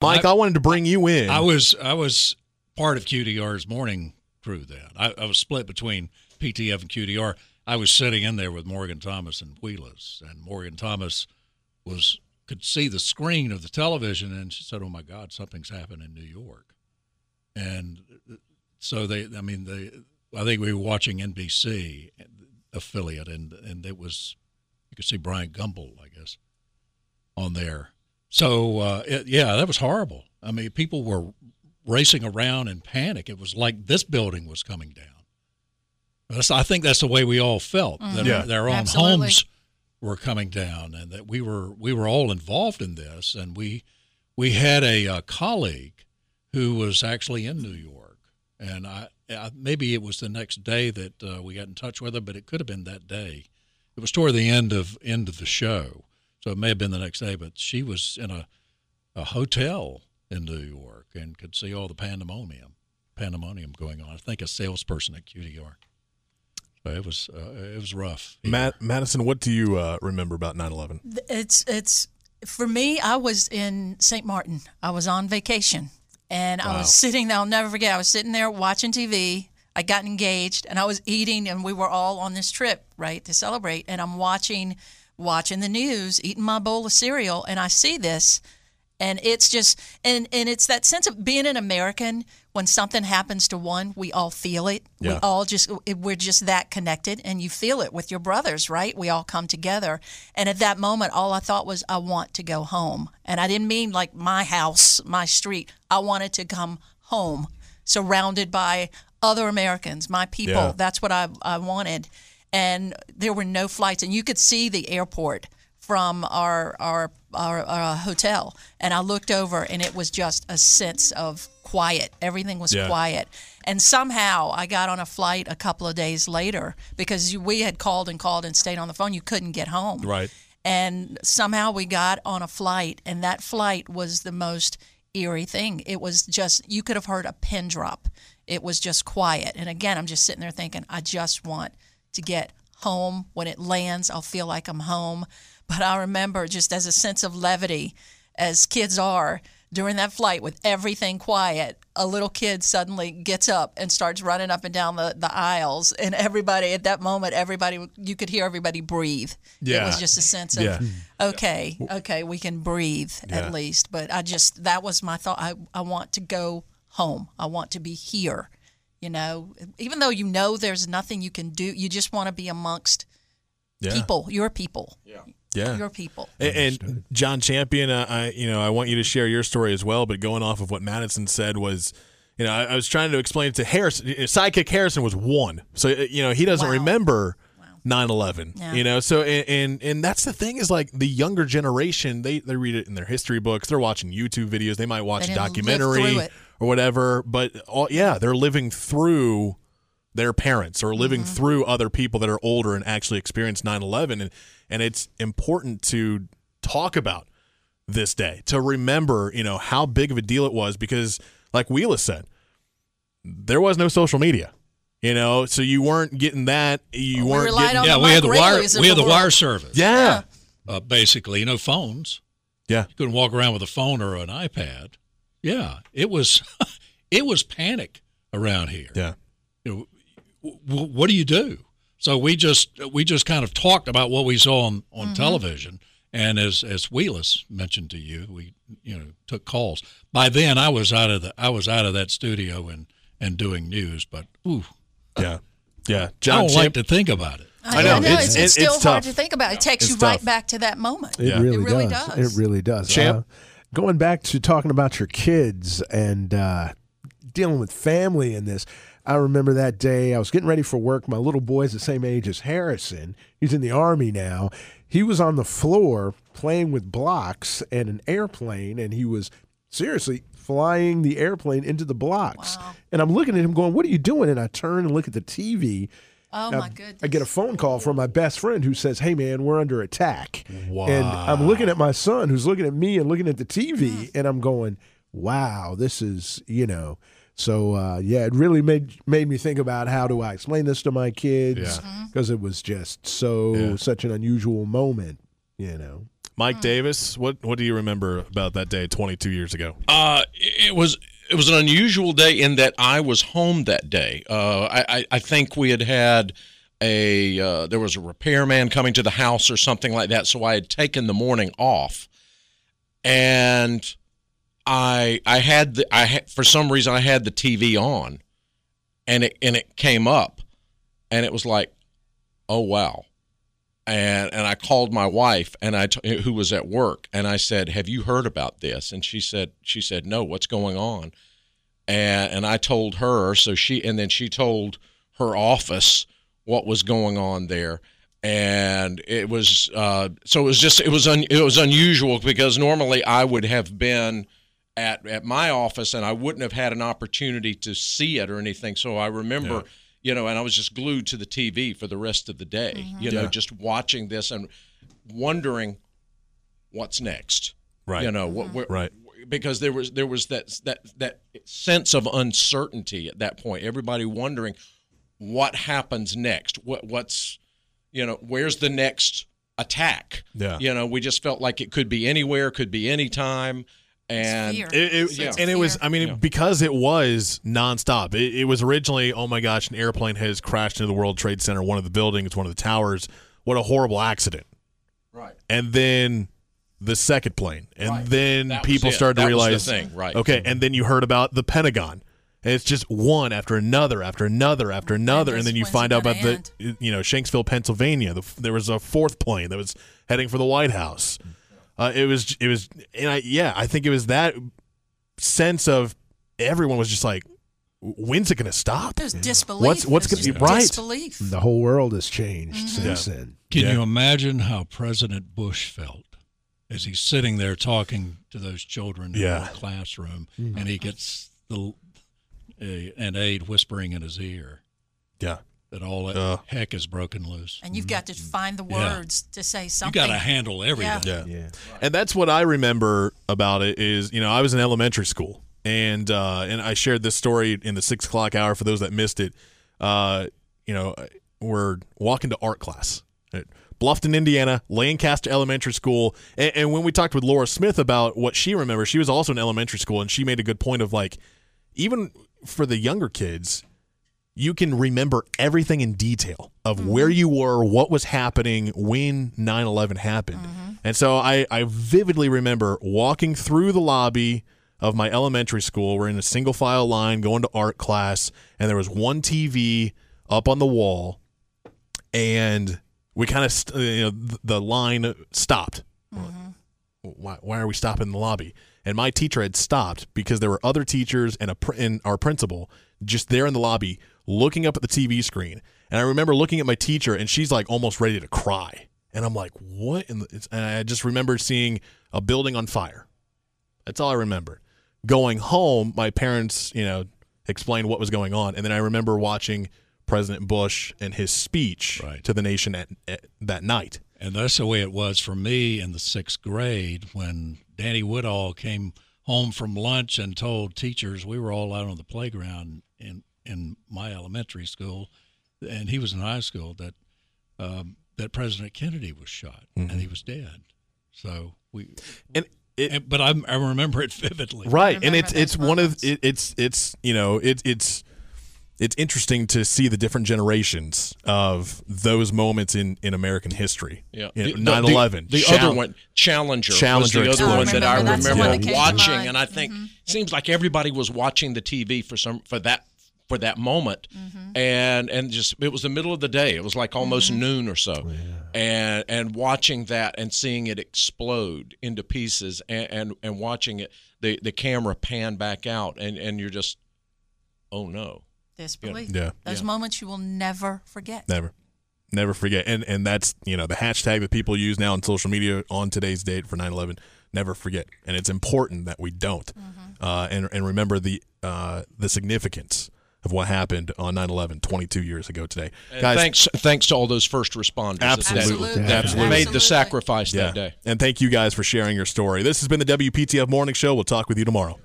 Mike, I, I, wanted to bring you in. I was I was part of QDR's morning crew then. I, I was split between PTF and QDR. I was sitting in there with Morgan Thomas and Wheelers, and Morgan Thomas was could see the screen of the television, and she said, "Oh my God, something's happened in New York." And so they, I mean, they, I think we were watching NBC affiliate, and and it was you could see Bryant Gumbel, I guess, on there. So uh, it, yeah, that was horrible. I mean, people were racing around in panic. It was like this building was coming down. That's, I think that's the way we all felt mm-hmm. that yeah. their own Absolutely. homes were coming down, and that we were we were all involved in this. And we we had a, a colleague who was actually in New York, and I, I maybe it was the next day that uh, we got in touch with her, but it could have been that day. It was toward the end of end of the show, so it may have been the next day. But she was in a a hotel in New York and could see all the pandemonium pandemonium going on. I think a salesperson at QDR. So it was uh, it was rough. Matt Madison, what do you uh, remember about 9/11? It's it's for me. I was in St. Martin. I was on vacation, and wow. I was sitting there. I'll never forget. I was sitting there watching TV. I got engaged, and I was eating, and we were all on this trip, right, to celebrate. And I'm watching watching the news, eating my bowl of cereal, and I see this and it's just and and it's that sense of being an American when something happens to one we all feel it. Yeah. we all just we're just that connected and you feel it with your brothers right? We all come together. And at that moment all I thought was I want to go home. And I didn't mean like my house my street. I wanted to come home surrounded by other Americans my people. Yeah. that's what I I wanted and there were no flights and you could see the airport from our, our our, our, hotel, and I looked over, and it was just a sense of quiet. Everything was yeah. quiet, and somehow I got on a flight a couple of days later because we had called and called and stayed on the phone. You couldn't get home, right? And somehow we got on a flight, and that flight was the most eerie thing. It was just you could have heard a pin drop. It was just quiet, and again, I'm just sitting there thinking, I just want to get home. When it lands, I'll feel like I'm home. But I remember just as a sense of levity, as kids are, during that flight with everything quiet, a little kid suddenly gets up and starts running up and down the, the aisles. And everybody, at that moment, everybody, you could hear everybody breathe. Yeah. It was just a sense of, yeah. Hmm. okay, okay, we can breathe yeah. at least. But I just, that was my thought. I, I want to go home. I want to be here. You know, even though you know there's nothing you can do, you just want to be amongst yeah. people, your people. Yeah yeah. your people. And, and John Champion, uh, I you know I want you to share your story as well. But going off of what Madison said was, you know, I, I was trying to explain to Harrison. Sidekick Harrison was one, so uh, you know he doesn't wow. remember. 9/11 yeah. you know so and, and, and that's the thing is like the younger generation they they read it in their history books they're watching YouTube videos they might watch they a documentary or whatever but all, yeah they're living through their parents or living mm-hmm. through other people that are older and actually experienced 9/11 and and it's important to talk about this day to remember you know how big of a deal it was because like Wheeler said there was no social media you know so you weren't getting that. You well, weren't getting yeah we had the wire we had the wire service. Yeah, yeah. Uh, basically no phones. Yeah. You couldn't walk around with a phone or an iPad yeah it was it was panic around here yeah you know w- what do you do so we just we just kind of talked about what we saw on, on mm-hmm. television, and as as Wheelis mentioned to you, we you know took calls. By then, I was out of the I was out of that studio and and doing news. But ooh, yeah, yeah. John I don't Champ- like to think about it. I know, I know. It's, it's, it's, still it's hard to think about. It takes it's you tough. right back to that moment. It, yeah. really, it really does. does. It really does. Champ. Uh, going back to talking about your kids and uh, dealing with family in this. I remember that day. I was getting ready for work. My little boy's the same age as Harrison. He's in the Army now. He was on the floor playing with blocks and an airplane, and he was seriously flying the airplane into the blocks. Wow. And I'm looking at him going, What are you doing? And I turn and look at the TV. Oh, my goodness. I get a phone call from my best friend who says, Hey, man, we're under attack. Wow. And I'm looking at my son who's looking at me and looking at the TV, mm. and I'm going, Wow, this is, you know. So uh, yeah, it really made made me think about how do I explain this to my kids because yeah. mm-hmm. it was just so yeah. such an unusual moment, you know. Mike Davis, what what do you remember about that day 22 years ago? Uh, it was it was an unusual day in that I was home that day. Uh, I, I think we had had a uh, there was a repairman coming to the house or something like that, so I had taken the morning off, and I I had the I had, for some reason I had the TV on, and it and it came up, and it was like, oh wow, and and I called my wife and I t- who was at work and I said, "Have you heard about this?" And she said she said, "No, what's going on?" And and I told her, so she and then she told her office what was going on there. And it was uh, so it was just it was un, it was unusual because normally I would have been at at my office and I wouldn't have had an opportunity to see it or anything. So I remember Yeah. You know, and I was just glued to the TV for the rest of the day, mm-hmm. you know, Yeah. just watching this and wondering what's next. Right. You know, what, mm-hmm. where, Right. because there was there was that that that sense of uncertainty at that point. Everybody wondering what happens next. What what's you know, where's the next attack? Yeah. You know, we just felt like it could be anywhere, could be anytime. And fear. It, it, Yeah. And it was, I mean, Yeah. because it was nonstop. It, it was originally, oh my gosh, an airplane has crashed into the World Trade Center, one of the buildings, one of the towers. What a horrible accident. right. And then the second plane. And Right. then That people started to That was the realize, thing, right. okay, mm-hmm. and then you heard about the Pentagon. And it's just one after another after another after another, and this- then you find out about gonna the, you know, Shanksville, Pennsylvania. The, there was a fourth plane that was heading for the White House. Uh, it was, it was, and I, yeah, I think it was that sense of everyone was just like, when's it going to stop? There's disbelief. What's- what's gonna- be right. Disbelief. The whole world has changed since then. Can Yeah. you imagine how President Bush felt as he's sitting there talking to those children in the classroom, and he gets the a, an aide whispering in his ear Yeah. That all that Uh. heck is broken loose. and you've got to find the Yeah. words to say something. You something. got to handle everything. Yeah. Yeah. And that's what I remember about it is, you know, I was in elementary school and uh, and I shared this story in the six o'clock hour for those that missed it. Uh, you know, we're walking to art class at Bluffton, Indiana, Lancaster Elementary School. And, and when we talked with Laura Smith about what she remembers, she was also in elementary school and she made a good point of like, even for the younger kids, you can remember everything in detail of mm-hmm. where you were, what was happening when 9 11 happened. Mm-hmm. And so I, I vividly remember walking through the lobby of my elementary school. We're in a single file line going to art class, and there was one TV up on the wall, and we kind of, st- uh, you know, th- the line stopped. Mm-hmm. Why, why are we stopping in the lobby? And my teacher had stopped because there were other teachers and a pr- and our principal just there in the lobby looking up at the TV screen. And I remember looking at my teacher, and she's like almost ready to cry. And I'm like, what? In the, and I just remember seeing a building on fire. That's all I remember. Going home, my parents, you know, explained what was going on, and then I remember watching President Bush and his speech Right. to the nation at, at that night. And that's the way it was for me in the sixth grade when Danny Woodall came home from lunch and told teachers we were all out on the playground in in my elementary school, and he was in high school that um, that President Kennedy was shot and he was dead. So we, And it, and, but I, I remember it vividly. right and remember it's those it's one of it, it's it's you know it, it's it's interesting to see the different generations of those moments in in American history. Yeah, You The- the- 9/11. The, Chal- other one, Challenger, Challenger was the other one that I remember. That's the remember one that came to watching, mind. and I think Mm-hmm. seems like everybody was watching the TV for some for that for that moment, Mm-hmm. and and just it was the middle of the day. It was like almost noon or so, and and watching that and seeing it explode into pieces, and and, and watching it the the camera pan back out, and and you're just, oh no. Disbelief. Yeah. Those Yeah. moments you will never forget. Never. Never forget. And and that's, you know, the hashtag that people use now on social media on today's date for 9/11, never forget. And it's important that we don't. Uh, and and remember the uh, the significance of what happened on 9/11 22 years ago today. And Guys, thanks thanks to all those first responders Absolutely. that, that Absolutely. made the sacrifice yeah. that day. And thank you guys for sharing your story. This has been the WPTF Morning Show. We'll talk with you tomorrow.